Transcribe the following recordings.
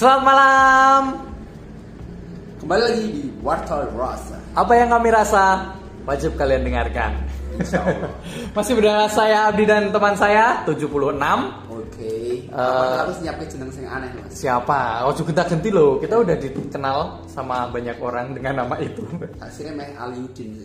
Selamat malam. Kembali lagi di Warta Rasa. Apa yang kami rasa wajib kalian dengarkan. Insya Allah. Masih bersama saya Abdi dan teman saya 76. Oke. Eh. Apa harus nyiapin jeneng sing aneh mas? Siapa? Oh juga ganti loh. Kita udah dikenal sama banyak orang dengan nama itu. Hasilnya meh Aliudin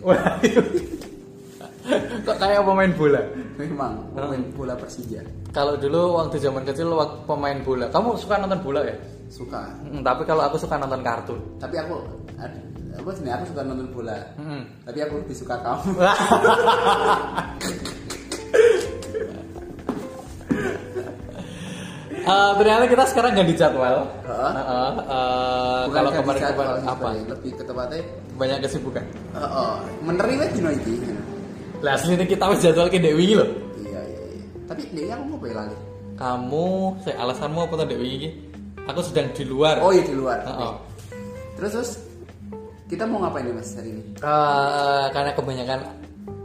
Kok kayak pemain bola? Memang pemain bola Persija. Kalau dulu waktu zaman kecil waktu pemain bola, kamu suka nonton bola ya? Suka. Mm, tapi kalau aku suka nonton kartun. Tapi aku apa sih aku suka nonton bola. Mm. Tapi aku lebih suka kamu. Eh, ternyata kita sekarang ganti jadwal. Eh, kalau kemarin apa? Bay. Lebih ke tempatnya. Banyak kesibukan. Heeh. Menerima dino iki. Lah asli ini kita wis jadwal ke Dewi loh. Iya iya. iya. Tapi ini aku mau balik lagi. Kamu, saya alasanmu apa tadi Dewi? Aku sedang di luar. Oh iya di luar. Heeh. Terus terus kita mau ngapain nih mas hari ini? Eh, karena kebanyakan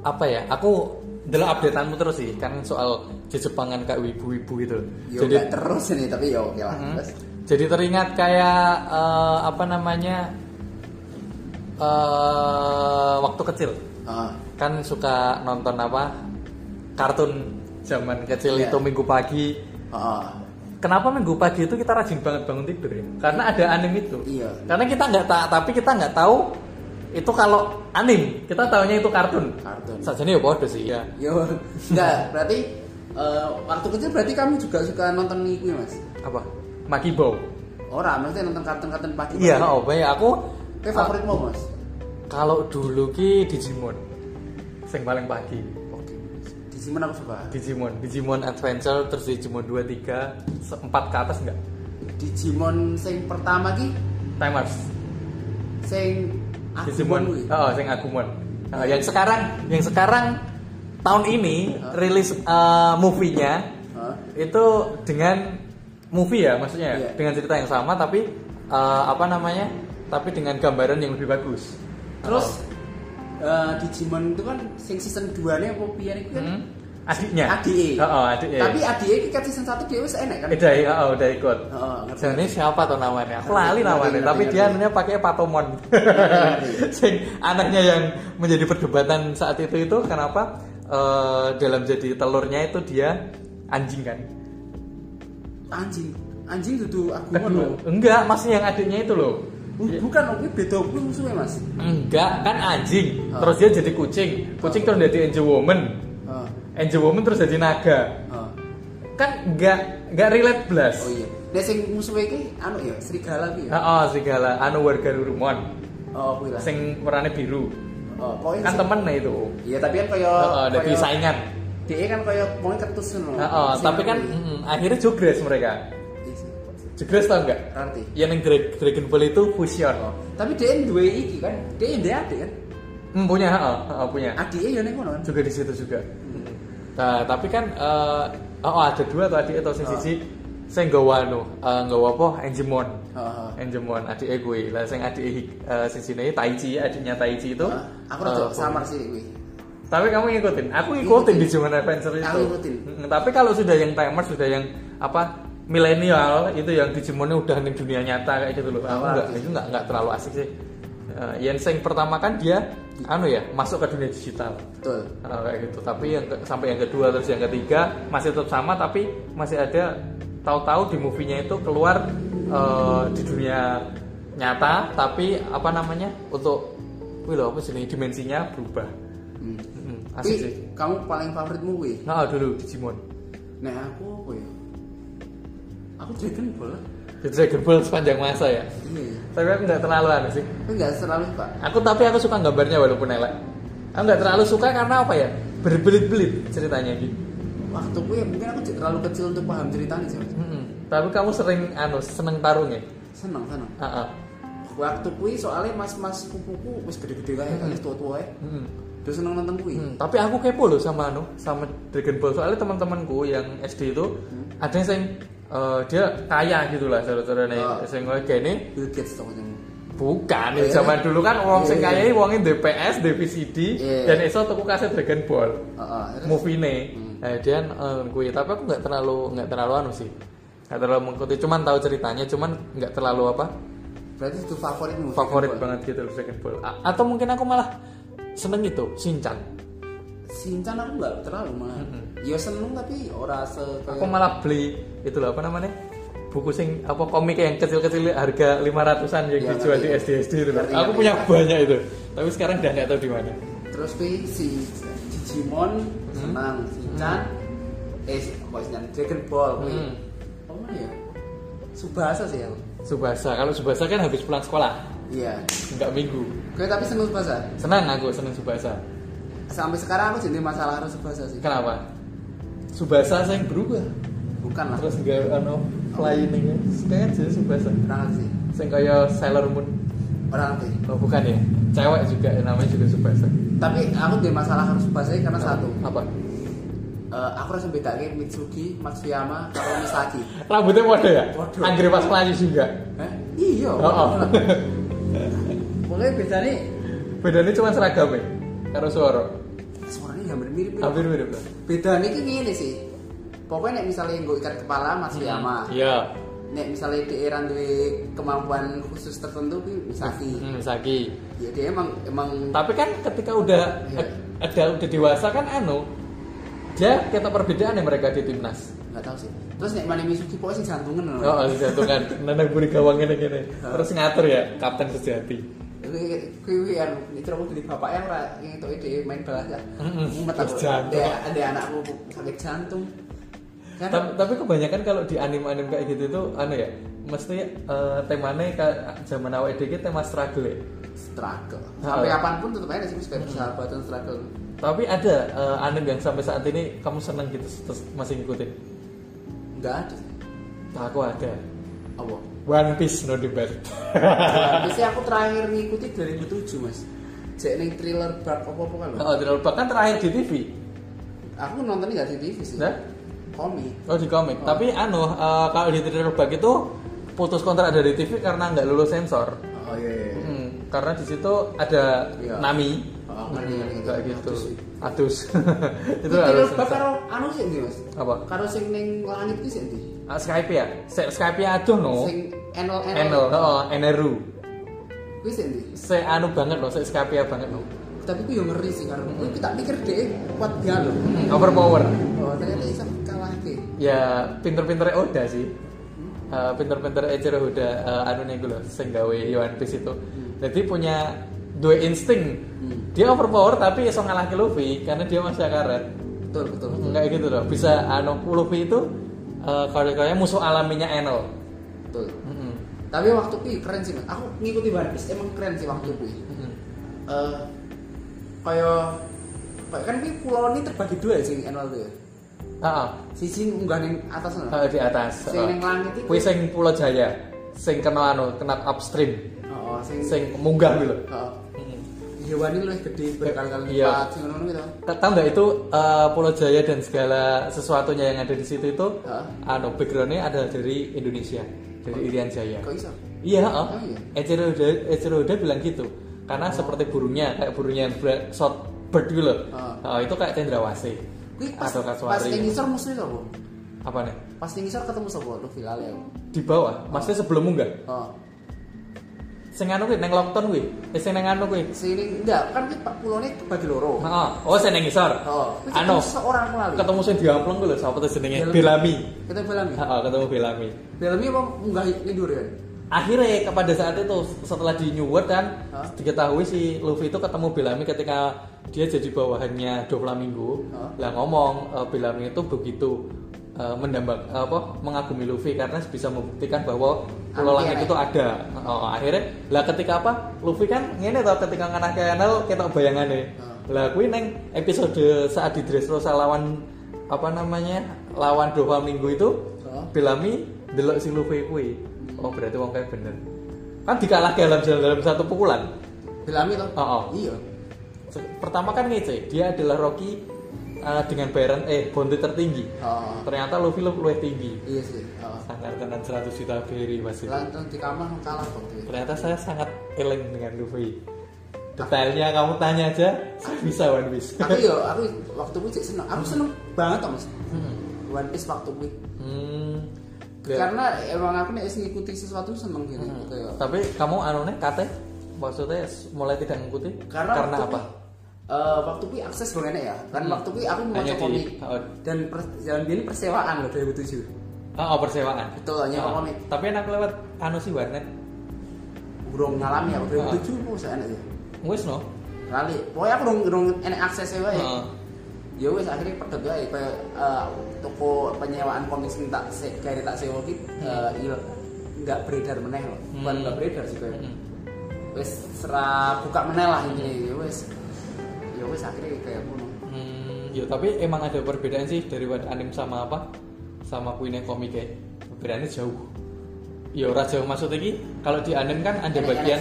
apa ya? Aku dulu updateanmu terus sih kan soal Jepangan kayak wibu-wibu gitu. Yo Jadi terus ini tapi ya oke lah. Hmm. Terus, Jadi teringat kayak eh, apa namanya eh waktu kecil ah, kan suka nonton apa kartun zaman kecil Iya. itu minggu pagi. ah, Kenapa minggu pagi itu kita rajin banget bangun tidur ya? Karena ada anime itu. Iya. Karena kita nggak tak, tapi kita nggak tahu itu kalau anim kita tahunya itu kartun. kartun. Sajane ya bodoh sih ya. Yo, enggak, berarti eh, waktu kecil berarti kamu juga suka nonton itu ya mas? Apa? Makibo. Orang, maksudnya nonton kartun-kartun pagi. Iya, oh banyak aku Kayak favoritmu mas? kalau dulu ki Digimon. Sing paling pagi. Oke. Di Simon aku suka. Digimon, Digimon Adventure, terus Digimon 2, 3, 4 ke atas enggak? Digimon sing pertama ki, Timers. sing Digimon. Kuwi. Oh, sing Agumon. Nah, yang sekarang, yang sekarang tahun ini rilis eh, movie-nya Hah? itu dengan movie ya maksudnya ya? Iya. dengan cerita yang sama tapi eh, apa namanya? Tapi dengan gambaran yang lebih bagus. Terus eh, Digimon itu kan sing season 2 nya apa piye iku kan? Hmm. adiknya. ADE. Oh, adiknya. Tapi adike iki kan season 1 dia wis enek kan? udah, oh, udah ikut. Jadi siapa tuh namanya? Aku lali namanya, tapi ngerti. dia namanya pakai Patomon. Sing anaknya yang menjadi perdebatan saat itu itu kenapa eh, dalam jadi telurnya itu dia anjing kan? Anjing. Anjing dudu Agumon. Kedua, enggak, masih yang adiknya itu loh. Bu- Bukan, oke beda kuwi musuhnya mas. Enggak, kan anjing. Ah. Terus dia jadi kucing. Kucing terus jadi angel woman. Heeh. Angel woman terus jadi naga. heeh. Kan enggak enggak relate blas. Oh iya. Nek sing musuhnya iki anu ya, serigala ya. Heeh, segala anu warga Rumon. Oh, kuwi lah. Sing warnanya biru. Oh, Kan temen nah itu. Iya, tapi kan kaya Heeh, dari kaya- saingan. Dia kan kaya pokoknya ketus ngono. Heeh, tapi kan mm, akhirnya jogres mereka. Jogres tau enggak? Nanti. Yang yang Dra- Dragon Ball itu fusion. Oh. Tapi dia duwe iki kan. Dia ndek adik kan. Hmm, punya, heeh, heeh, punya. Adike ya kono kan. Juga di situ juga. Nah, tapi kan eh oh, oh, ada dua tuh adik atau sing Oh. siji sing nggawa anu, eh, nggawa apa? Angemon. Heeh. Angemon adike kuwi. Lah sing adike uh, sisine Taichi, adiknya Taichi itu. Aku rada samar sih kuwi. Tapi kamu ngikutin? Aku ngikutin Ngikutin. di Digimon Adventure itu. Aku ngikutin. Tapi kalau sudah yang timer, sudah yang apa milenial itu yang Digimonnya udah di dunia nyata kayak gitu loh. Aku enggak, itu enggak enggak terlalu asik sih. Eh, yang sing pertama kan dia anu ya masuk ke dunia digital Betul. Eh, kayak gitu. Tapi yang ke- sampai yang kedua terus yang ketiga masih tetap sama tapi masih ada tahu-tahu di movie-nya itu keluar eh, di dunia nyata tapi apa namanya untuk wih loh apa sih ini, dimensinya berubah. Hmm. Mm, Tapi asik sih. kamu paling favoritmu kuwi? Nah dulu Digimon. Nek aku apa ya? Aku Dragon Ball. Dragon Ball sepanjang masa ya. Iya. Tapi aku nggak terlalu anu sih. Tapi enggak selalu Pak. Aku tapi aku suka gambarnya walaupun elek. Aku nggak terlalu suka karena apa ya? Berbelit-belit ceritanya gitu. Waktu ku ya mungkin aku terlalu kecil untuk paham ceritanya sih. Mas. Mm-mm. Tapi kamu sering anu seneng tarung ya? Seneng, seneng. Ah, ah. Waktu kuwi soalnya mas-mas pupuku wis gede-gede kan wis tua-tua ya. Mm-mm. Terus seneng nonton kuwi. Hmm, tapi aku kepo loh sama anu sama Dragon Ball soalnya teman-temanku yang SD itu ada yang sing, eh, dia kaya gitu lah cara-cara nih Oh. sing kayak gini Bill Gates kan. bukan iya? zaman dulu kan wong sing Iya, kaya ini wongin DPS, DVCD Iya. dan iso tuku kaset Dragon Ball Heeh. terus- movie nih Hmm. eh, dia eh, gue tapi aku nggak terlalu nggak terlalu anu sih nggak terlalu mengikuti cuman tahu ceritanya cuman nggak terlalu apa Berarti itu favoritmu. favorit Ball. banget gitu Dragon Ball A- atau mungkin aku malah seneng itu Shinchan Shinchan aku nggak terlalu mah. Ya seneng tapi ora se aku malah beli itu loh apa namanya buku sing apa komik yang kecil-kecil harga 500-an yang Ya, dijual ngerti. di SD SD itu loh. Aku ngerti. punya banyak itu. Tapi sekarang udah nggak tahu di mana. terus kuwi si Digimon senang, Shinchan eh si- kok Shinchan Dragon Ball kuwi. Hmm. Apa mana ya? Subasa sih aku. Subasa. Kalau Subasa kan habis pulang sekolah, Iya. nggak minggu. Gue tapi seneng Subasa. Senang aku seneng Subasa. Sampai sekarang aku jadi masalah harus Subasa sih. Kenapa? Subasa saya yang berubah. Bukan lah. Terus nggak ano flying ini. Kayak jadi Subasa. Orang sih. Sing kayak Sailor Moon. Orang sih. Oh bukan ya? Cewek juga namanya juga Subasa. Tapi aku jadi masalah harus Subasa karena satu. Apa? Eh, aku rasa beda Mitsuki, Matsuyama, kalau Misaki. Rambutnya wadah ya? Waduh. Anggir pas pelangi juga. Hah? Iya. Oh, oh. Pokoknya beda nih. Bedanya cuma seragam ya? Karo suara. Suaranya hampir mirip. Hampir mirip lah. Beda nih gini sih. Pokoknya nek misalnya gue ikat kepala Matsuyama. Iya. Nek misalnya dia era duwe kemampuan khusus tertentu ki Misaki. Hmm, Saki. Ya dia emang emang Tapi kan ketika udah Iya. ada udah dewasa kan anu dia kita perbedaan ya mereka di timnas. nggak tahu sih. Terus nek mana Mitsuki pokoknya sih jantungan loh. Oh, jantungan neneng buri gawang ini gini. Terus ngatur ya kapten sejati. Kuwi itu aku dari bapak yang ora yang itu ide main bola ya. Mumet aku. Ada ada anakku sakit jantung. Kan tapi, tapi kebanyakan kalau di anime-anime kayak gitu itu anu ya mesti eh, temanya kayak zaman awal dikit tema struggle ya. struggle. Sampai kapan pun tetap aja sih kayak persahabatan struggle. Tapi ada eh, anime yang sampai saat ini kamu seneng gitu terus masih ngikutin. Enggak ada. aku ada. Apa? One Piece no debate. Biasanya aku terakhir ngikuti 2007 mas. Cek ning thriller bab apa-apa kan. lho. oh, Dragon Ball kan terakhir di TV. Aku nontonnya nggak di TV sih. Nah? Komik. Oh di komik. Oh. Tapi anu eh, kalau di Thriller Bug itu putus kontrak dari TV karena nggak lulus sensor. Oh iya iya. Hmm, karena di situ ada Iya. Nami. Oh, kayak gitu. Adus. Adus. itu Itu harus thriller sensor. karo anu sih mas? Apa? Karo sing ning langit ki sih Ah, Skype ya? Skype aduh no. Sing Enel Enel, oh, Eneru. Kuwi sih ndi? Se anu banget loh, se Skype banget loh. Tapi ku yo ngeri sih karena kuwi tak pikir deh kuat dia loh. Hmm, overpower. Oh ternyata bisa kalah ke. Ya pinter-pinternya Oda sih. Eh, pinter-pinter Eiichiro Oda uh, anu nih loh, sing gawe One Piece itu. Jadi punya dua insting. Hmm. Dia overpower tapi iso ngalahke Luffy karena dia masih karet. Betul betul. betul. Enggak gitu loh. Bisa anu Luffy itu uh, kalau kayak musuh alaminya Enel. betul. Mm-mm. Tapi waktu itu keren sih. Aku ngikuti Piece emang keren sih waktu itu. Mm-mm. Eh kayak kayak kan ini pulau ini terbagi dua ya sing Enel tuh ya. Ah, ah. Sisi unggah ning atas di atas. Sing ning langit itu. Kuwi sing Pulau Jaya. Sing kena anu, kena upstream. Oh, sing Sing munggah. Heeh. Hewan ini lebih gede berkali-kali Iya. lipat sing ngono gitu. Tahu nggak itu eh, Pulau Jaya dan segala sesuatunya yang ada di situ itu Hah? anu backgroundnya ada dari Indonesia, dari Irian Jaya. Kok iso? Iya, Oh, oh. iya. Eiichiro Oda, Eiichiro Oda bilang gitu. Karena seperti burungnya, kayak burungnya yang bra- short bird gitu loh. Ah. Oh, itu kayak cendrawasih. Kuwi pas Atau pas kasuari. ning ngisor musuh sapa? Apa nih? Pas ngisor ketemu sapa? Lu filale aku. Di bawah, maksudnya sebelum munggah. Oh. Sing anu kuwi neng Lockton kuwi. Eh sing neng anu kuwi. Sini enggak, kan kita pulaunya kebagi loro. Heeh. Oh, sing neng ngisor. Oh, kuwi Anu, ketemu seorang melalui. ketemu sing diampleng kuwi lho, sapa tuh jenenge? Belami. Kita Belami. Heeh, ketemu Belami. Belami apa munggah ini durian? Akhirnya kepada saat itu setelah di New World dan Hah? diketahui si Luffy itu ketemu Bellamy ketika dia jadi bawahannya Doflamingo. Hah? Lah ngomong eh, Bellamy itu begitu mendambang apa mengagumi Luffy karena bisa membuktikan bahwa Pulau Langit itu ada. Oh, akhirnya lah ketika apa? Luffy kan ngene tau ketika nganah Enel kita bayangane. Hah. Lah kuwi neng episode saat di Dressrosa lawan apa namanya? lawan Doflamingo itu Hah? Bellamy delok si Luffy kuwi. Oh berarti wong kayak bener. Kan dikalah dalam dalam satu pukulan. Belami toh? Oh, oh. Iya. Pertama kan ngece, dia adalah Rocky uh, dengan bayaran eh bounty tertinggi. Oh. Ternyata Luffy lu lebih tinggi. Iya sih. Oh. Sangat tenan 100 juta berry masih. Lantung di kamar kalah kok. tuh. Ternyata saya sangat eling dengan Luffy. Detailnya kamu tanya aja, saya bisa One Piece. Aku yo, aku waktu itu sih seneng. Aku seneng banget toh mas. Hmm. One Piece waktu itu. Hmm. Ya. karena emang aku nih ngikuti sesuatu seneng gitu Hmm. kayak Tapi kamu anu nih kate maksudnya mulai tidak mengikuti karena, karena apa? Eh, waktu kui akses belum enak ya kan Hmm. waktu kui aku mau komik oh. dan per, jalan ini persewaan loh 2007 Oh, oh, persewaan. betul hanya Oh, komik Tapi enak lewat anu sih warnet. belum ngalami aku Ah. 2007 kok saya enak ya Wis no. kali pokoknya aku belum belum enak akses ya Heeh. ya wes akhirnya pedot wae kayak eh, toko penyewaan komik sing tak se, kayak tak sewa eh, il nggak beredar meneh loh bukan Hmm. nggak beredar sih kayak Mm-mm. wes serah buka meneh lah ini ya wes ya wes akhirnya kayak ngono Hmm, ya tapi emang ada perbedaan sih dari anime sama apa? Sama Queen komik kayak perbedaannya jauh. Ya ora jauh maksudnya iki kalau di anime kan ada bagian.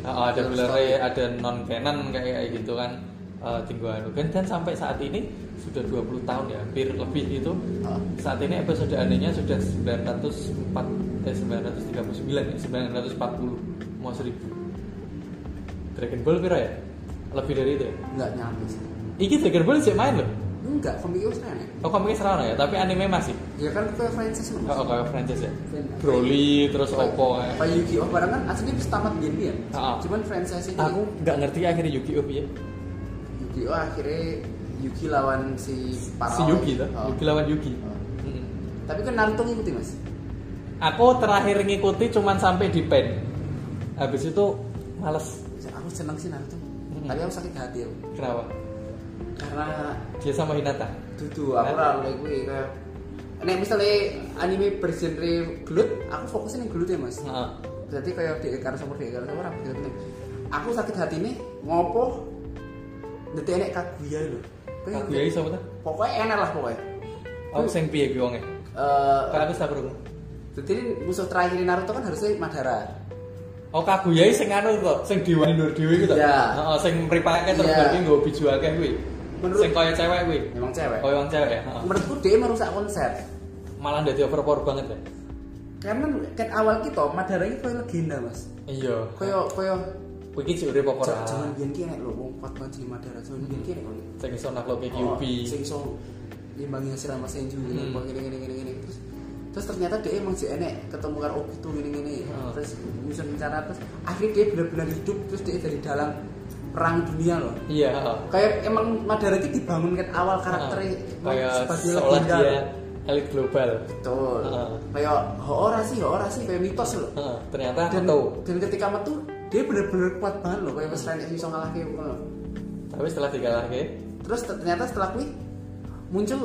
Oh, ada Filler ada non canon kayak gitu kan. Eh tinggal anu kan dan sampai saat ini sudah 20 tahun ya, hampir lebih itu. Heeh. Saat ini episode animenya sudah 904 eh 939 ya, 940 mau 1000. Dragon Ball pira ya? Lebih dari itu ya? nggak nyampe sih Iki Dragon Ball sih main loh. enggak komik wes enak Oh komiknya serana ya, tapi anime masih. ya kan ke franchise loh Oh, kayak franchise ya. Broly terus Oppo ya. Pak Yu-Gi-Oh barang kan aslinya bisa tamat game ya Heeh. cuman franchise ini Aku nggak ngerti akhirnya Yu-Gi-Oh ya. Yu-Gi-Oh akhirnya Yugi lawan si Parao Si Yugi tuh, Oh. Yugi lawan Yugi. Oh. Tapi kan Naruto ngikutin mas Aku terakhir ngikuti cuman sampai di pen. Habis itu males. aku seneng sih Naruto Hmm. tapi aku sakit hati aku. Kenapa? karena Dia sama Hinata. dudu aku ora oleh kuwi kayak nek misalnya anime bergenre gelut aku fokusin yang gelut ya mas Heeh. berarti kayak di karo sama di karo sama aku aku sakit hati nih ngopo detik enek kaguya lho Kayak Kaguya iso apa pokoknya enak lah pokoknya Oh sing piye ki wonge? eh Kan aku krungu. jadi musuh terakhir Naruto kan harusnya Madara Oh Kaguya sing anu kok, sing diwani nur dhewe iku to. Iya. Heeh, sing mripake terus Iya. bar ki nggo biju akeh kuwi. Menurut- Sing kaya cewek kuwi. emang cewek Kaya wong cewek. Heeh. menurutku dia merusak konsep Malah dadi overpower banget ya. karena kan awal kita Madara ini kayak legenda mas Iya. kayak kayak Kuwi iki urip apa ora? Jangan biyen ki enek lho wong kuat banget jeneng Madara jangan biyen ki enek lho Sing iso nakloke Oh, Kyuubi. sing iso ngimbangi hasil sama Senju Hmm. gini gini gini terus terus ternyata dia emang si enek ketemu karo Obito gini gini Hmm. terus nyusun rencana terus akhirnya dia benar-benar hidup terus dia dari dalam perang dunia loh Iya, heeh. kayak emang Madara itu dibangun kan awal karakternya Heeh. kayak sebagai legenda dia loh. elit global. betul Heeh. kayak ho ora sih ho ora sih kayak mitos loh Heeh, ternyata dan tahu. dan ketika metu dia benar-benar kuat banget loh kayak pas Renek bisa ngalahke ngono. Tapi setelah dikalahke, terus ternyata setelah kuwi muncul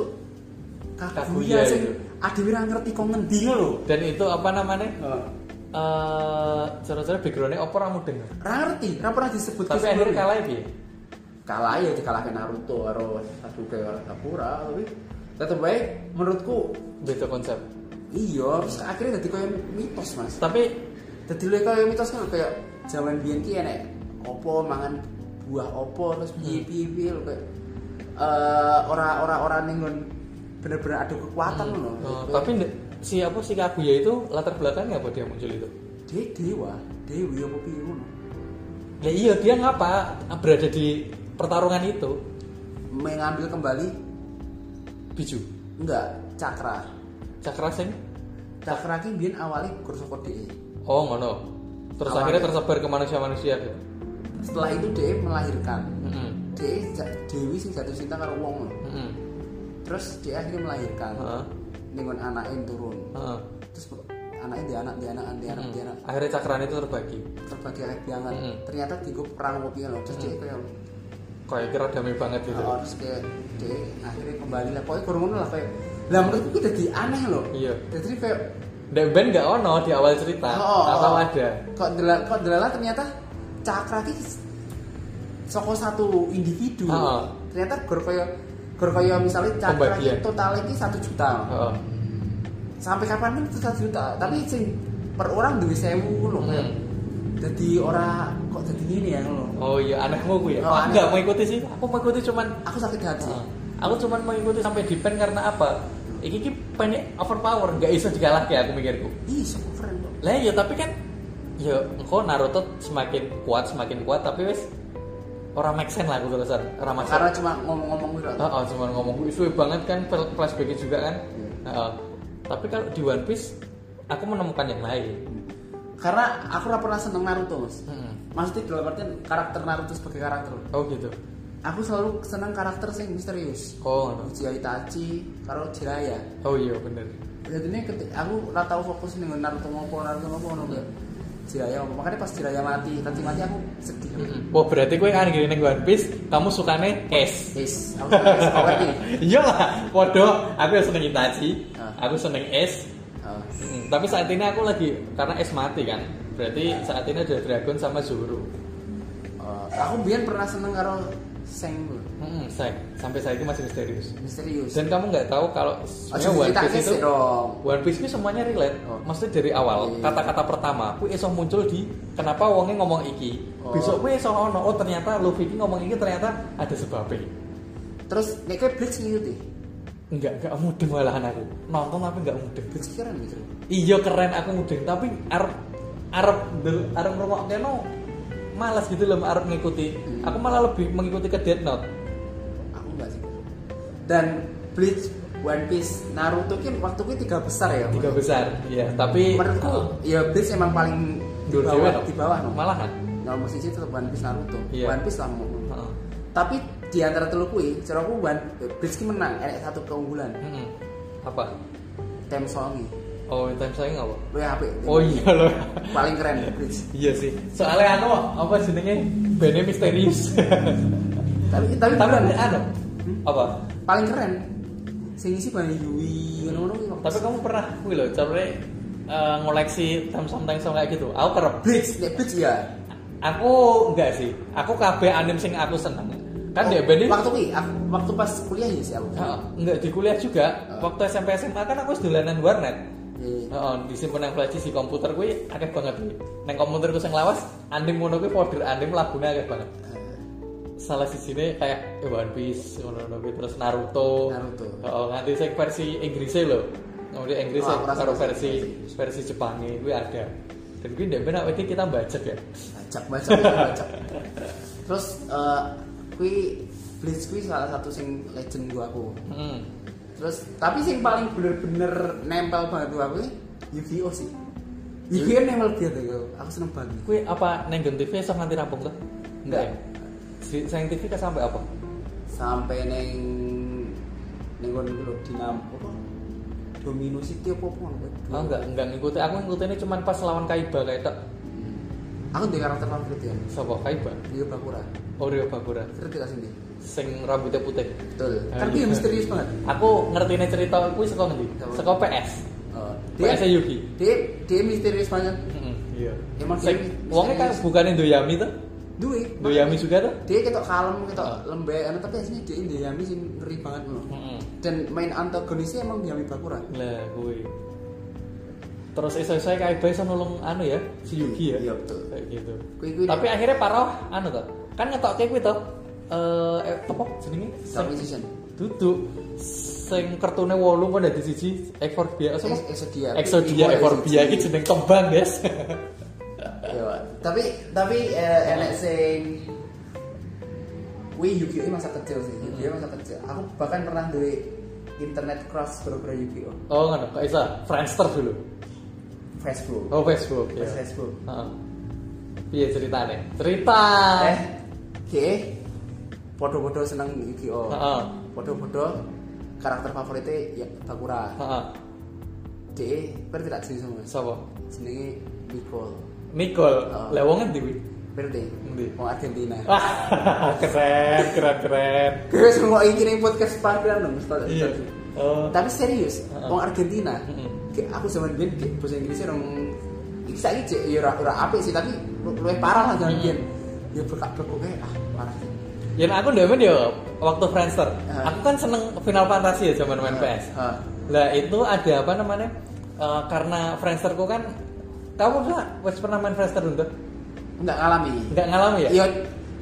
Kaguya Kaguya sing itu. Adewe ra ngerti kok ngendi lho. dan itu apa namanya? Eh, cara-cara backgroundnya apa ora mudeng. Ra ngerti, ra pernah disebut Tapi akhirnya kalah ya? Kalah ya dikalahkan Naruto karo Sasuke karo Sakura tapi tetep bae menurutku Beda konsep. iya terus akhirnya dadi kayak mitos Mas. Tapi Dadi lek kayak mitos kan kayak zaman biyen ki enek opo mangan buah opo terus piye Hmm. piye piye kayak eh ora ora ora ning nggon bener-bener ada kekuatan Hmm. loh. Oh, tapi si apa si Kaguya itu latar belakangnya apa dia muncul itu? dia dewa, dewi apa piye ngono. Ya iya dia ngapa berada di pertarungan itu? Mengambil kembali Biju, enggak cakra. cakra sing. Cakra ki biyen awalnya gur saka DE. Oh ngono. Terus Awalnya. akhirnya tersebar ke manusia-manusia gitu. Setelah itu DE melahirkan. DE ja- Dewi sing jatuh cinta karo wong. Terus dia akhirnya melahirkan. Heeh. Dengan anaknya turun. Heeh. Terus anaknya dia anak dia anak dia anak dia anak Akhirnya cakran itu terbagi. terbagi kayak biangan. Mm-mm. Ternyata digo perang apa piye lho. Terus dia kayak Kayak kira damai banget gitu. oh, terus kayak DE akhirnya kembali lah. Pokoknya kurang ngono lah kayak lah menurutku itu jadi aneh loh. Iya. Jadi kayak Dan band nggak ono di awal cerita. Oh, atau oh. ada. kok delala kok delala ternyata cakra ki saka satu individu Oh. ternyata gor kaya gor kaya misalnya cakra Pembagian. total iki satu juta Heeh. sampai kapan pun itu satu juta tapi sing per orang sewu loh kayak Hmm. jadi ora kok jadi gini ya loh Oh iya anehmu gue ya. Oh, aneh. mau ikuti sih. Aku mau ikuti cuman aku sakit hati Heeh. aku cuman mau ikuti sampai di pen karena apa? Iki ki pen overpower, nggak bisa dikalahke aku mikirku. super keren kok Lah ya tapi kan ya engkau Naruto semakin kuat semakin kuat tapi wes orang make sense lah aku terusan orang make karena sense. cuma ngomong-ngomong gitu Oh, oh, cuma ngomong gue suwe banget kan fl- flashbacknya juga kan. Iya. Heeh. Tapi kalau di One Piece aku menemukan yang lain Karena aku ora pernah seneng Naruto, Mas. Mm-mm. Maksudnya dalam artian karakter Naruto sebagai karakter. oh gitu Aku selalu seneng karakter yang misterius. oh. Uchiha Itachi karo Jiraiya. oh iya bener Jadi ini ketika aku ora tau fokus nih Naruto ngopo Naruto ngopo ngono kayak Jiraiya ngopo. Makanya pas Jiraiya mati, Itachi mati aku sedih. Mm-mm. Wah berarti kowe kan gini ning One Piece, kamu sukane es. Yes, aku ngerti. Iya lah, podo. Aku yang seneng Itachi, Ah. aku seneng es. Oh. Mm, Tapi saat ini aku lagi karena es mati kan. Berarti saat ini ada Dragon sama Zoro. Aku biar pernah seneng karo Seng. Hmm, saya sampai saat ini masih misterius. Misterius. Dan kamu nggak tahu kalau sebenarnya Aja One Piece itu dong. One Piece itu semuanya relate. Oh. Maksudnya dari awal Iya. kata-kata pertama, aku iso muncul di kenapa wongnya ngomong iki. Oh. Besok gue iso ono oh ternyata Luffy iki ngomong iki ternyata ada sebabnya. Terus nek kayak Bleach ngikuti. Enggak, enggak mudeng malahan aku. Nonton tapi enggak mudeng. Bleach keren gitu. Iya keren aku mudeng, tapi arep arep arep ngrungokke no malas gitu loh arep ngikuti. Hmm. Aku malah lebih mengikuti ke Death Note. Aku sih. Dan Bleach, One Piece, Naruto kan waktu itu tiga besar ya. Tiga besar, iya. Tapi Menurutku uh, ya Bleach emang paling di bawah, di bawah no. malahan. Nomor siji tetap One Piece Naruto. Iya. One Piece lah. Heeh. Tapi di antara telu kuwi, caraku One Bleach ki menang, enek satu keunggulan. Mm-mm. Apa? Theme song Oh, time saya apa? Luwih apik. Oh iya loh. Paling keren Bleach. iya sih. Soalnya anu apa jenenge bandnya misterius. Tapi tapi Tapi keren. anu apa? Paling keren. Sing isi banyak Yui ngono-ngono kuwi. Tapi kamu pernah kuwi lho, caranya eh, ngoleksi song kayak gitu. Aku kerep. Bleach, nek ya. Aku enggak sih. Aku kabeh anime sing aku seneng. Kan Oh, ini waktu kuwi, aku- waktu pas kuliah ya sih aku. Heeh, enggak di kuliah juga. Oh. Waktu SMP SMA kan aku wis dolanan warnet. Iya. Heeh, disimpen yang flash di komputer kuwi akeh banget. Nang komputerku sing lawas, anime ngono kuwi folder anime lagune akeh banget. Salah di sini kayak One Piece, kuwi terus Naruto. Naruto. Heeh, nganti sing versi Inggrisnya lho. Kemudian Inggris Oh, karo versi- versi Jepangnya kuwi ada. Dan kuwi ndek ben awake kita bajak ya. Bacak, bacak, bacak. Terus eh kui Bleach kui salah satu sing legend gua aku. Heeh. Terus tapi sing paling bener-bener nempel banget gua aku Yu-Gi-Oh sih. Yu-Gi-Oh nempel banget aku. Aku seneng banget. Kuwi apa neng Gen TV iso nganti rampung tuh? Enggak. Si sayang TV ke sampai apa? Sampai neng neng ngono dulu dinam apa? Domino City apa apa ngono. Oh enggak, enggak ngikuti. Aku ngikutinnya cuman pas lawan Kaiba kayak tak. Aku di karakter favorit ya. Sapa Kaiba? Rio Bakura. Oreo Bakura. Ngerti gak sih ini? Sing rambutnya putih. Betul. Kan dia misterius banget. Aku ngertine cerita kuwi saka ngendi? Apa? Saka PS. Oh, PS dia Yugi. dia dia misterius banget. Iya. Emang Sing dia wongnya kan bukan Indoyami tuh? Duwe. Indoyami juga tuh? Dia ketok kalem, ketok Ah. lembek, anu, tapi aslinya dia Indoyami sing ngeri banget loh. Heeh. Dan main antagonisnya emang Yami Bakura. Lah kuwi. Terus iso-iso Kaiba iso nulung anu ya, si Yugi ya. Iya, betul. Kayak gitu. Kui- kui Tapi nek- akhirnya paroh anu tuh. Kan ngetokke kuwi tuh. Eh eh, apa jenenge? Sing- Magician. Duduk sing kartune 8 kok dadi siji Ekforbia apa? Ex- Exodia. Ekforbia Exodia. iki jeneng kembang, Guys. Iya. Tapi tapi eh, enek sing Wih, Yu-Gi-Oh ini masa kecil sih. Yu-Gi-Oh masa kecil. Aku bahkan pernah duwe internet cross gara-gara Yu-Gi-Oh. oh, ngono. Kok iso? Friendster dulu. Facebook. Oh, Facebook. Ya. Facebook. Heeh. Piye ceritane? Cerita. Eh, oke. Podo-podo seneng Yu-Gi-Oh. Heeh. Podo-podo karakter favoritnya ya Bakura. Heeh. Dia berarti tidak jenis sama. Sapa? Jenenge Nicole. Nicole. Oh. Lah wong endi kuwi? Berarti. Endi? Wong Argentina. Wah, keren, keren, keren. Gue semua ini nih podcast panggilan dong. Ustaz. Iya. Oh. Tapi serius, wong Argentina. Kayak aku biyen kayak bahasa Inggrisnya orang bisa aja ya ora ora apik sih tapi lu- luwih parah lah Heeh. biyen. Ya bekak-bekok kayak ah parah. Ya aku ndemen yo waktu Friendster. Heeh. Aku kan seneng Final Fantasy ya zaman main PS. Lah itu ada apa namanya? Eh, karena Friendsterku kan kamu pernah wes pernah main Friendster untuk? Enggak ngalami. Enggak ngalami ya? Ya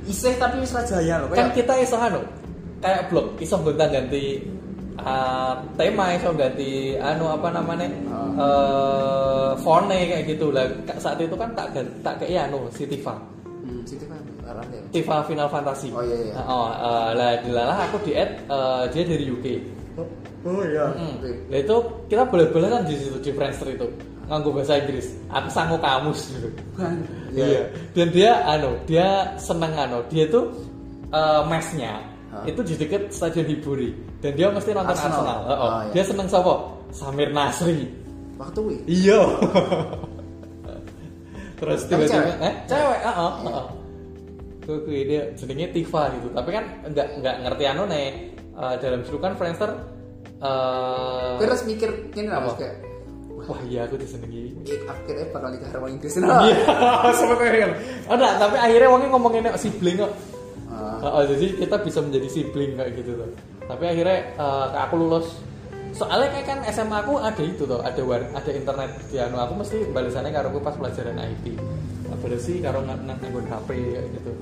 isih tapi wis jaya loh. Kan kita iso anu kayak blog iso gonta-ganti eh, tema iso ganti anu apa namanya? Oh. eh font kayak gitu lah. Saat itu kan tak tak kayak anu si Tifa. hmm, arah ya. Tifa Final Fantasy. Oh, iya, iya. Oh, eh, lah dilalah aku di add eh, dia dari UK. Oh iya. Hmm. Nah itu kita boleh-boleh kan di situ di Friendster itu. Nganggo bahasa Inggris. Aku sangu kamus gitu. Iya. Dan dia anu, dia seneng anu, dia tuh eh, mesnya Hah? itu di dekat stadion Hiburi dan dia mesti nonton Arsenal. Arsenal. Heeh. Oh, iya. Dia seneng siapa? Samir Nasri. Waktu wi. Iya. Terus tiba-tiba cewek? eh cewek, heeh, heeh. Kuwi kuwi dia jenenge Tifa gitu. Tapi kan enggak enggak ngerti anu nih eh, dalam julukan Friendster eh Terus mikir ini Apa? kayak wah iya aku disenengi. akhirnya bakal nikah sama Inggris Iya, nah. sama kayak Oh, enggak, tapi akhirnya wongnya ngomongin sibling kok. Ah, Heeh, jadi kita bisa menjadi sibling kayak gitu tuh. Tapi akhirnya eh, aku lulus. Soalnya kayak kan SMA aku ada itu tuh, ada war, ada internet di anu aku mesti balasannya karo aku pas pelajaran IT. Apa sih karo nang nggon HP kayak gitu.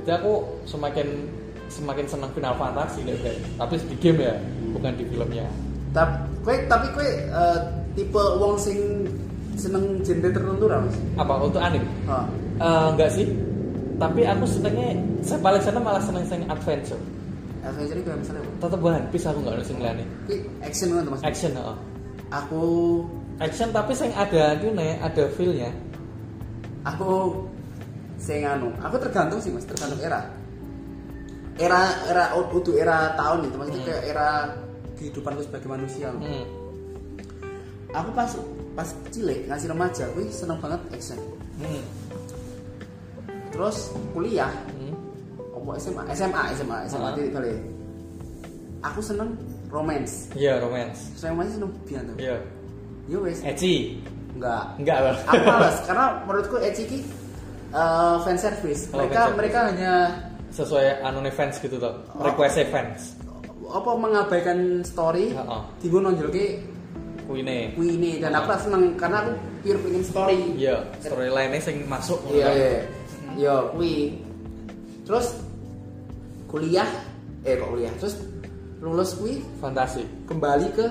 Jadi aku semakin semakin senang Final Fantasy nih kayak. Tapi di game ya, bukan di filmnya. Tapi kue tapi kue eh, tipe wong sing seneng genre tertentu lah mas. Apa untuk anime? Ah. Eh, enggak sih. Tapi aku senengnya saya paling seneng malah seneng sing adventure. Adventure itu misalnya apa? Tetep One Piece aku nggak liyane. Kue action kan mas. Action heeh. Aku Action tapi sing ada nih, ada feel-nya. aku sing anu, aku tergantung sih mas, tergantung era. Era era udah era tahun itu maksudnya Hmm. kayak era kehidupanku sebagai manusia. Hmm. Aku pas pas cilik ngasih remaja, aku seneng banget action. Hmm. Terus kuliah, Hmm. SMA, SMA, SMA, SMA Ah. titik kali. Aku seneng romance. Iya, romance. Saya masih seneng bian tuh. Iya. Yo wes, Eci. enggak. Enggak lah. Aku males karena menurutku Eci ki eh, fan service. Oh, Mereka fan service. mereka hanya Sesuai anone fans gitu tuh. Oh. Request fans. apa mengabaikan story, Heeh. tiba nonjolke Kuine. kui ini dan aku seneng karena aku pure pengen story. Iya, storyline-nya sing masuk. Iya iya. Yo kui. Terus kuliah, eh kok kuliah. Terus lulus kui Fantasi. kembali ke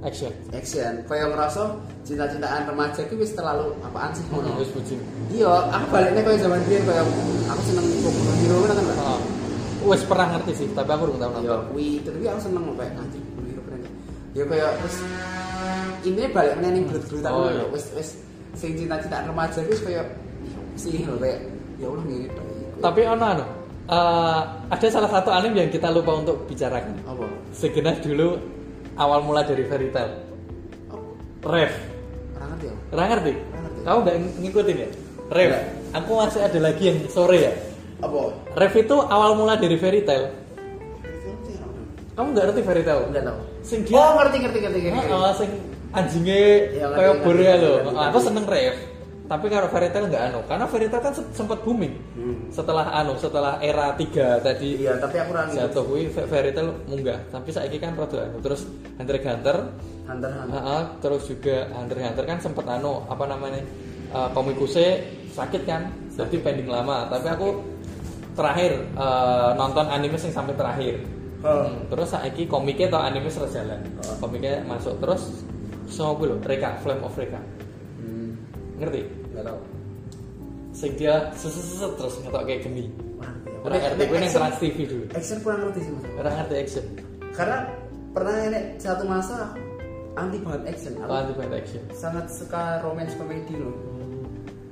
Action. action. Kayak ngerasa cinta-cintaan remaja itu wis terlalu apaan sih ngono. Terus bucin. Iya, aku baliknya kayak zaman biyen kayak aku seneng Boku Hero kan kan. Heeh. Wes pernah ngerti sih, tapi aku belum tahu Ya, nonton. kuwi tapi aku seneng kayak anjing Boku no Hero keren. Ya kayak terus ini balik meneh ning gelut-gelutan Oh, oh, iya. wis wis sing cinta-cintaan remaja wis kayak sih loh kayak ya Allah ngene tok. Tapi ono anu. eh, ada salah satu anime yang kita lupa untuk bicarakan. apa? Segenap dulu awal mula dari fairy tale. Oh, Rev. ora ngerti ya. Ora ngerti? Kamu nggak ng- ngikutin ya? Rev. Nggak. Aku masih ada lagi yang sore ya. Apa? Rev itu awal mula dari fairy tale. Kamu nggak ngerti fairy tale? Enggak tahu. Sing dia Oh, ngerti ngerti ngerti ngerti. Heeh, sing anjingnya Iya, kayak lho. ngerti, Heeh, Aku seneng Rev. Tapi kalau fairy tale nggak anu, karena fairy tale kan se- sempat booming. Hmm. Setelah anu, setelah era 3 tadi Iya, tapi aku ngikutin. jatuh kuwi fa- fairy tale munggah. Tapi saiki kan rada anu. Terus Hunter x Hunter Hunter Hunter. Heeh, terus juga Hunter x Hunter kan sempet anu apa namanya uh, komikusnya sakit kan jadi pending lama tapi aku terakhir eh, nonton anime yang sampai terakhir Oh. Hmm, terus saiki komiknya atau anime terus jalan Oh. komiknya masuk terus sama gue loh Reka Flame of Reka Hmm, ngerti enggak tahu. sing dia seset terus ngetok kayak gini Wah, Ora ngerti gue yang Trans TV dulu Action kurang ngerti sih mas. Ora ngerti action Karena pernah ini satu masa anti banget action. Oh, anti banget action sangat suka romance komedi loh.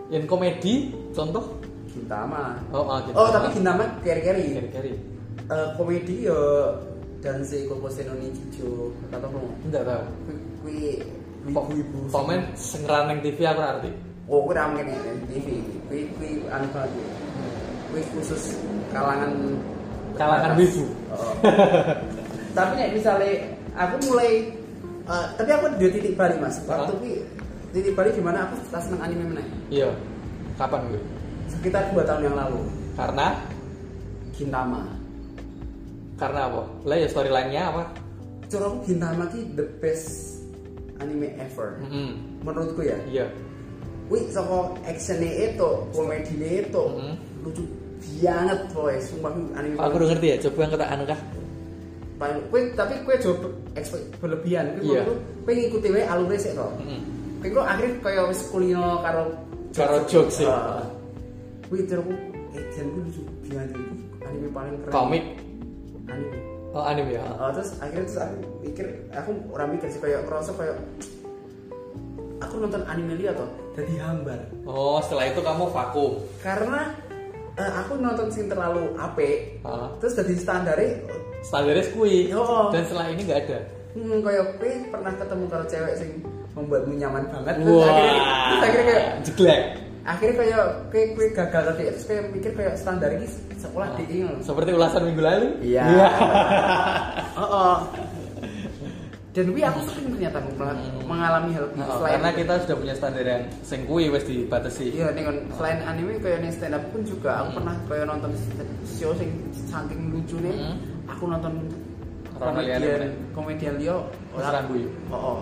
yang komedi contoh Gintama. oh, oh, gitu. Oh tapi Gintama keri-keri. kari-kari Eh, komedi ya dan si Koko Senoni Cijo kata kamu. enggak tahu Kui Pok- ibu-ibu. Komen sengeran yang TV aku ngerti. Oh, kui ramen ya TV. Kui kui anu banget. Kui khusus kalangan Kalangan wibu. Oh. tapi nek misalnya aku mulai eh, tapi aku di titik balik mas. Waktu kui titik balik di mana aku tak seneng anime meneh. Iya. Kapan gue? Sekitar dua tahun yang lalu. Karena Gintama. karena apa? Lah ya storyline-nya apa? Cara aku Gintama ki the best anime ever. Mm-mm. Menurutku ya. Iya. Wih, soko actionnya itu, komedinya itu, Mhm. lucu banget boy. Sumpah anime. Aku udah ngerti ya, coba yang kata kah? paling kue tapi kue coba ekspek berlebihan kue Iya. yeah. kue ngikuti wae alure sih toh Mm-mm. kue kok akhirnya kayak wis kulino karo Karo jokes sih. Ah. kue terus eh jan kue lucu banget anime paling keren Komik. anime Oh, anime ya. Ah, terus akhirnya terus aku mikir aku orang mikir sih kayak ngerasa kayak aku nonton anime liya toh jadi hambar Oh, setelah itu kamu vakum. karena eh, aku nonton sing terlalu apik Ah. terus jadi standarnya Standarnya kui. Oh. Dan setelah ini nggak ada. hmm, kayak pernah ketemu karo cewek sing membuatmu nyaman banget terus Wah. akhirnya terus akhirnya kayak jeglek. Akhirnya kayak kayak kue gagal tadi terus kayak mikir kayak standar ini sekolah di ini. Seperti ulasan minggu lalu. Iya. oh, oh. Dan wi aku sering ternyata mel- mengalami hal itu Oh, selain karena kita sudah punya standar yang sing kui wis dibatasi. Iya, nih kan selain anime kayak nih stand up pun juga aku Hmm. pernah kayak nonton show sing saking lucu nih. Hmm. Aku nonton komedian komedian Leo gue. Oh, oh.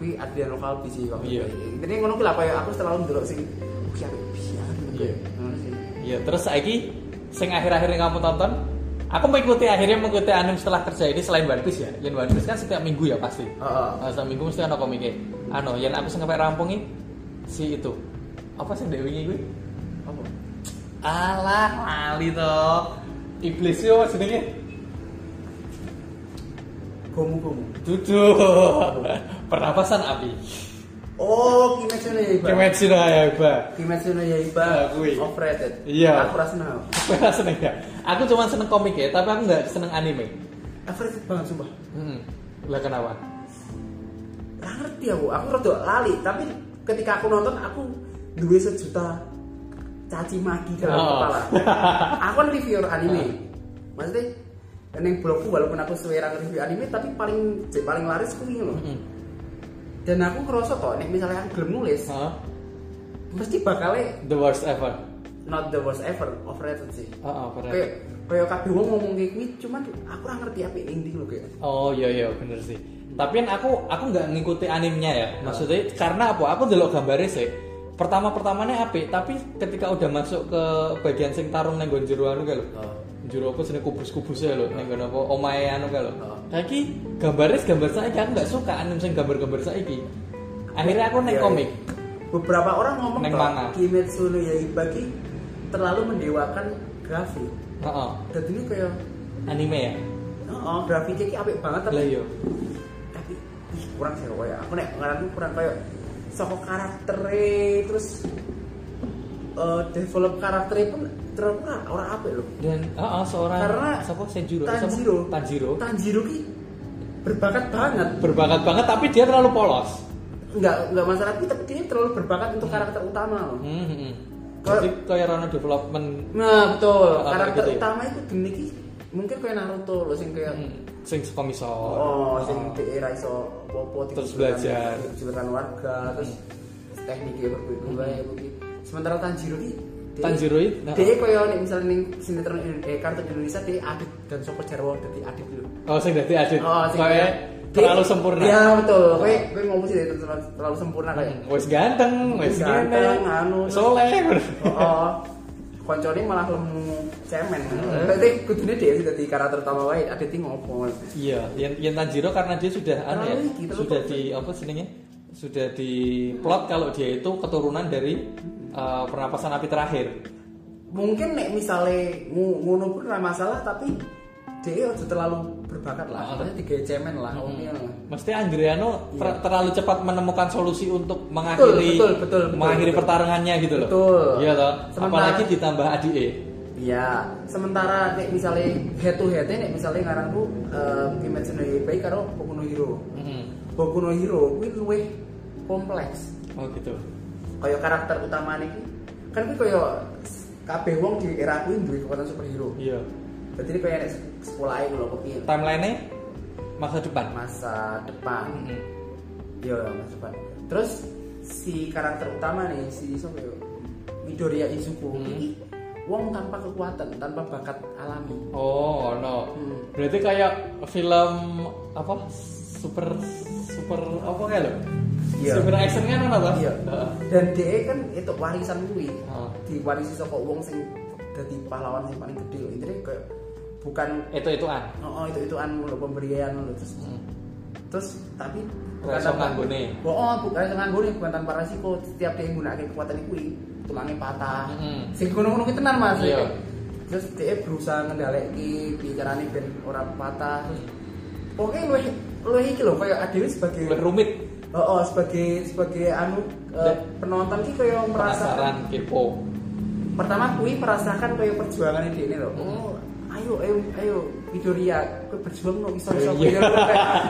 Hmm. Kui Adrian lokal di sih kok. Iya. Jadi ngono kuwi lah kayak aku selalu ndelok sing uh ya pian. Iya. Ngono sih. Iya, terus saiki sing akhir-akhir yang kamu tonton, aku mengikuti akhirnya mengikuti anime setelah kerja ini selain One Piece ya. Yang One Piece kan setiap minggu ya pasti. Heeh. Nah, setiap minggu mesti ada komiknya. Ano, yang aku sampai rampungi si itu. Apa sih Dewi gue? Apa? Alah, lali toh. Iblis yo jenenge. Gomu-gomu. Duduk. Pernapasan api. Oh, Kimetsu no Yaiba. Kimetsu no Yaiba. Kimetsu no Yaiba Ah, overrated. Iya. Aku rasa seneng. Aku seneng ya. Aku cuma seneng komik ya, tapi aku nggak seneng anime. Overrated banget sumpah. Hmm. Lah kenapa? Gak ngerti aku, aku rada lali, tapi ketika aku nonton aku duwe sejuta caci maki dalam Oh. kepala. aku kan reviewer anime. Maksudnya yang blogku walaupun aku suara review anime tapi paling paling laris kuwi loh. Hmm. Dan aku ngerasa kok nek misalnya aku gelem nulis, Hah? mesti bakalnya The worst ever. not the worst ever, overrated sih. Oh, oh, bener. Kayak kayak kabeh wong ngomong kayak kuwi, cuman aku ora ngerti apa ini loh kayak. Oh iya iya bener sih. Tapi kan aku aku nggak ngikuti animenya ya. Maksudnya karena apa? Aku delok gambarnya sih. Pertama pertamanya apik, tapi ketika udah masuk ke bagian sing tarung neng nggon jero anu kae lho. Oh. Jero apa sini kubus-kubusnya lho neng nggon apa omahe anu kae lho. Oh. Saiki gambarnya gambar saiki aku nggak suka anim sing gambar-gambar saiki. Akhirnya aku neng Iya, komik. Beberapa orang ngomong Neng. Kimetsu no Yaiba ki terlalu mendewakan grafik. Heeh. Dan ini kayak Anime ya. oh, grafiknya ki apik banget tapi Lah iya. tapi ih, kurang sih kayak aku nek ngaranku kurang kayak soko karakternya terus eh, develop karakternya pun terlalu kurang orang apa loh Dan heeh seorang Karena siapa Senjuro? Siapa? Tanjiro Tanjiro. Tanjiro ki berbakat banget Berbakat banget tapi dia terlalu polos. nggak nggak masalah tapi dia terlalu berbakat untuk karakter utama loh Hmm, hmm, hmm. Kalau- Jadi kayak Rana development nah betul Karakter karakter gitu ya? utama itu gini ki mungkin kayak Naruto loh sing kayak hmm, sing saka misal. Oh, sing DE ra iso popo Terus belajar. Hmm. julukan warga, terus tekniknya berbeda ya begitu. Sementara Tanjiro ki dia- Tanjiro itu, nah. dia koyo nek misalnya ning sinetron eh, kartun Indonesia dia Adit dan Sopo Jarwo dadi Adit dulu. Oh, sing dadi adit. Oh, sing kayak- terlalu sempurna. Iya, betul. Kowe kowe ngomong sih terlalu, terlalu sempurna kayak. Hmm, Wis ganteng, wis Ganteng, anu, soleh. Oh, oh. koncone malah lemu cemen. Berarti kudune dia sih dadi karakter utama wae, Adit ngopo. Iya, yang yang Tanjiro karena dia sudah anu ya, sudah di apa senengnya? Sudah di plot kalau dia itu keturunan dari uh, pernapasan api terakhir. mungkin nek misalnya ngono pun ora masalah tapi dia udah terlalu berbakat lah Ah. maksudnya tiga cemen lah Hmm. Mesti Andriano ter- Iya. terlalu cepat menemukan solusi untuk mengakhiri betul, betul, betul, mengakhiri betul. pertarungannya gitu loh. Betul. Iya toh. Sementara- Apalagi ditambah adike. iya sementara nek misalnya head to head nek misalnya ngarang tuh uh, Kimetsu no Yaiba karo Boku no Hero Mm-mm. Boku no Hero kuwi luwih kompleks Oh gitu. kaya karakter utama nih kan kuwi kaya kabeh wong di era kuwi duwe kekuatan superhero Iya. jadi ini kaya nek sekolah ae lho kepiye Timeline-nya masa depan. masa depan Mm-mm. Iya, Mas Depan. Terus si karakter utama nih si siapa ya? Midoriya Izuku Hmm. ini wong tanpa kekuatan, tanpa bakat alami. Oh no. Hmm. Berarti kayak film apa? Super super apa kayak lo? Iya. Super action kan apa? Iya. Heeh. Dan dia kan itu warisan kuwi. Heeh. Diwarisi saka wong sing dadi pahlawan sing paling gede loh. Intinya kayak bukan Itu ituan. oh, oh itu ituan lho pemberian lho terus Hmm. terus tapi Rasa nganggone. Oh, oh bukan nganggone bukan tanpa resiko setiap dia menggunakan kekuatan kuwi tulangnya patah. Mm-mm. Sing ngono-ngono ki tenan Mas. Iya. Terus dia berusaha ngendaleki bicarane ben ora patah. Terus Pokoknya luwih lu iki lho kayak adewe sebagai Lebih rumit Oh, oh, sebagai sebagai anu Dan- penonton ki kayak penasaran merasakan kepo pertama kui merasakan kayak perjuangan ini loh. Hmm. Oh, ayo ayo ayo Midoriya, kowe berjuang no iso iso Iya.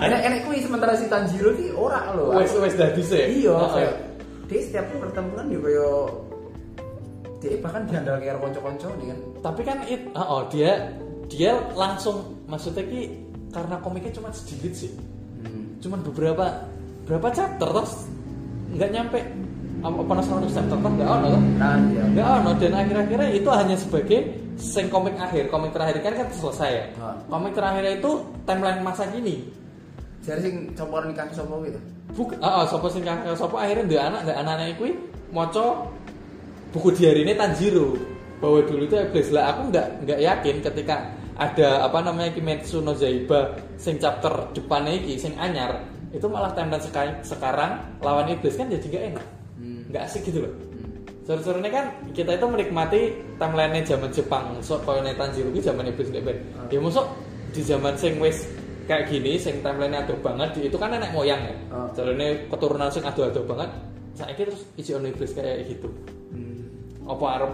Enak enak kui sementara si Tanjiro ki ora lho. wes wes dadi sih Iya, kayak dia setiap pertemuan ya kayak dia bahkan diandal kayak konco-konco nih kan. tapi kan it oh, dia dia langsung maksudnya ki karena komiknya cuma sedikit sih. Cuma beberapa berapa chapter terus nggak nyampe. Apa apa 100 chapter kan nggak ono kan nggak ono. Dan akhir-akhirnya itu hanya sebagai sing komik akhir. Komik terakhir kan kan selesai ya. Ah. komik terakhir itu timeline masa kini. Jadi sing copor nikah sapa gitu. Buk, ah, ah, sopo sing kakek sopo akhirnya dia anak. Dan anak-anak kuwi maca buku diari ini Tanjiro. Bahwa dulu itu iblis lah aku nggak nggak yakin ketika ada apa namanya Kimetsu no Zaiba sing chapter depannya iki sing anyar itu malah timeline seka- sekarang lawan iblis kan jadi nggak enak. Hmm. nggak asik gitu loh. Seru-serunya kan kita itu menikmati timeline zaman Jepang so kalau Tanjiro itu zaman iblis nggak ben ya masuk di zaman sing wis kayak gini sing timeline aduh banget di- itu kan nenek moyang ya. Ah. Jalurnya keturunan sing aduh-aduh banget saya terus isi ono iblis kayak gitu. Hmm. apa arep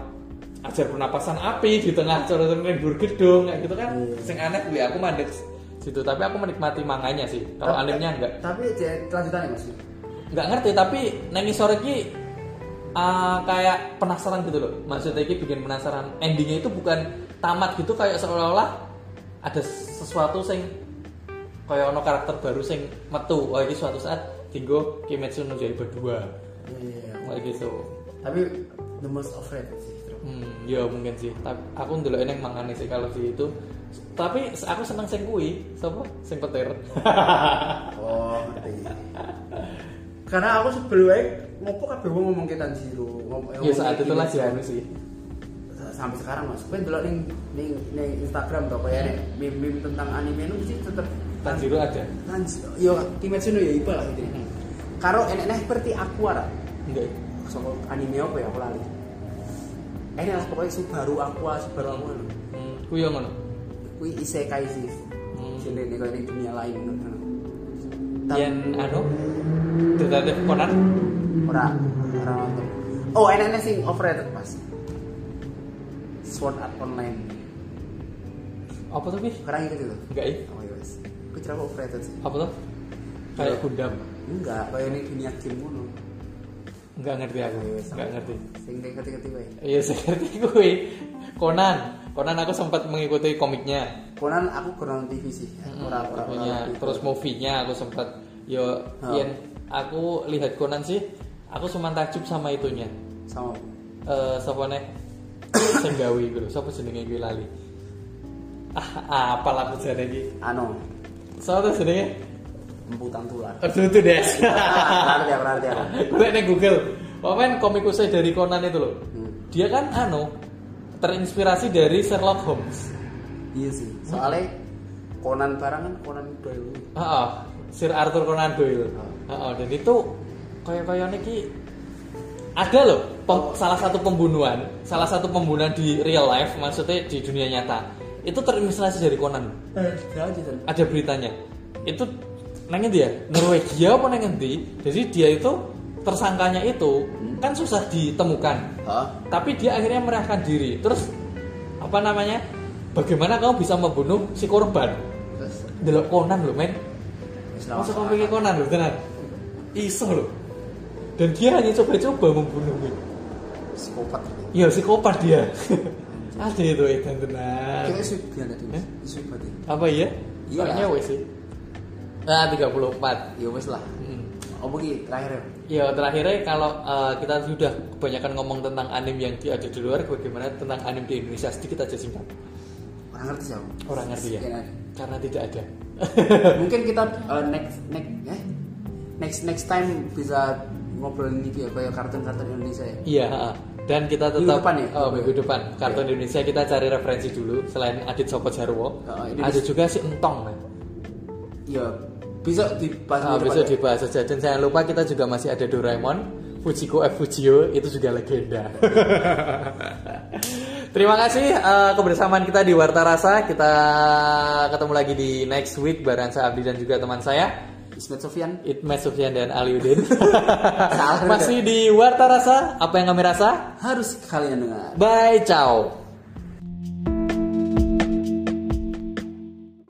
ajar pernapasan api di tengah coret rimbur gedung kayak gitu kan Iya. sing aneh gue aku mandek situ tapi aku menikmati manganya sih kalau animenya enggak Tapi kelanjutannya Mas. nggak ngerti tapi neng sore ki ah, kayak penasaran gitu loh maksudnya ki bikin penasaran endingnya itu bukan tamat gitu kayak seolah-olah ada sesuatu sing kayak ono karakter baru sing metu oh ini suatu saat tinggo Kimetsu no Yaiba 2 Iya. kayak gitu Tapi the most afraid. Hmm, ya mungkin sih. Tapi aku ndelok eneng mangane sih kalau di itu. Tapi aku seneng sing kuwi, sapa? Sing petir. Oh, ngerti. Karena aku sebelumnya ngopo kabeh wong ngomong ke Tanjiro. Ngomong, ya saat itu lah anu sih. Sampai sekarang Mas. Kowe ndelok ning ning ning Instagram to kayak nek meme-meme tentang anime itu mesti tetep Tanjiro ada. Tanjiro. Yo Kimetsu no Yaiba lah gitu. Hmm. Karo enek-enek seperti Aqua lah. Enggak. Saka anime apa ya aku lali. Enek lah pokoknya Subaru Aqua, Subaru Aqua. Hmm, kuwi yo ngono. Kuwi isekai sih. Hmm. Sini nih kayak di dunia lain. Yen anu Detektif Conan ora ora nonton. Oh, enak sing overrated pas. Sword Art Online. apa tuh? Sekarang ikut itu. Enggak ya? Oh iya wes. Aku kira overrated sih. Apa tuh? Kayak Gundam. Enggak, kayak ini dunia game ngono. Enggak ngerti aku. Oh, iya. Enggak ngerti. Sing ketik-ketik wae. Iya, saya ngerti kuwi. Conan. Conan aku sempat mengikuti komiknya. Conan aku kurang TV sih. Ora ora ora. Terus movie-nya aku sempat yo Oh. yen aku lihat Conan sih aku cuma takjub sama itunya sama eh sapa nih sing gawe iku lho sapa jenenge iki lali ah apa lah jane iki anu sapa jenenge emputan tular. aduh itu deh Berarti ya, berarti ya. gue nih Google Pokoknya komikusnya dari Conan itu loh Hmm. dia kan anu terinspirasi dari Sherlock Holmes Iya sih. Soalnya Conan barang kan Conan Doyle. Ah, ah, Sir Arthur Conan Doyle. Ah, ah, dan itu kayak-kayak niki ada loh pem- salah satu pembunuhan, salah satu pembunuhan di real life, maksudnya di dunia nyata. Itu terinspirasi dari Conan. Eh. Ada beritanya. Itu nang endi ya? Norwegia apa nang endi? Jadi dia itu tersangkanya itu kan susah ditemukan. Hah? Tapi dia akhirnya menyerahkan diri. Terus apa namanya? Bagaimana kamu bisa membunuh si korban? Terus Delok Conan loh, men. Masa kamu pikir Conan loh, tenan? Iso loh. Dan dia hanya coba-coba membunuh men. psikopat. Iya, psikopat dia. Ada itu Edan tenan. Kayaknya sih dia. Eh? Berarti. Apa iya? Iya lah. sih. Nah, 34. Ya wes lah. Hmm. Oh begini terakhir ya. Ya terakhirnya kalau uh, kita sudah kebanyakan ngomong tentang anime yang di- ada di luar, bagaimana tentang anime di Indonesia sedikit aja singkat. Orang ngerti sih aku. Orang ngerti ya? Sekian aja. Karena tidak ada. Mungkin kita uh, next next eh next next time bisa ngobrolin ini ya kayak kartun-kartun Indonesia ya. Iya, dan kita tetap Minggu depan ya? Oh, minggu depan. Kartun Indonesia kita cari referensi dulu selain Adit Sopo Jarwo. Ini ada juga si Entong. Nah. Bisa dibahas Ah, depan ya. dibahas saja. Dan jangan lupa kita juga masih ada Doraemon, Fujiko F Fujio itu juga legenda. Terima kasih eh, kebersamaan kita di Warta Rasa. Kita ketemu lagi di next week bareng saya Abdi dan juga teman saya Ismet Sofian. Itmes Sufyan dan Aliudin. Masih di Warta Rasa. Apa yang kami rasa? Harus kalian dengar. Bye, ciao.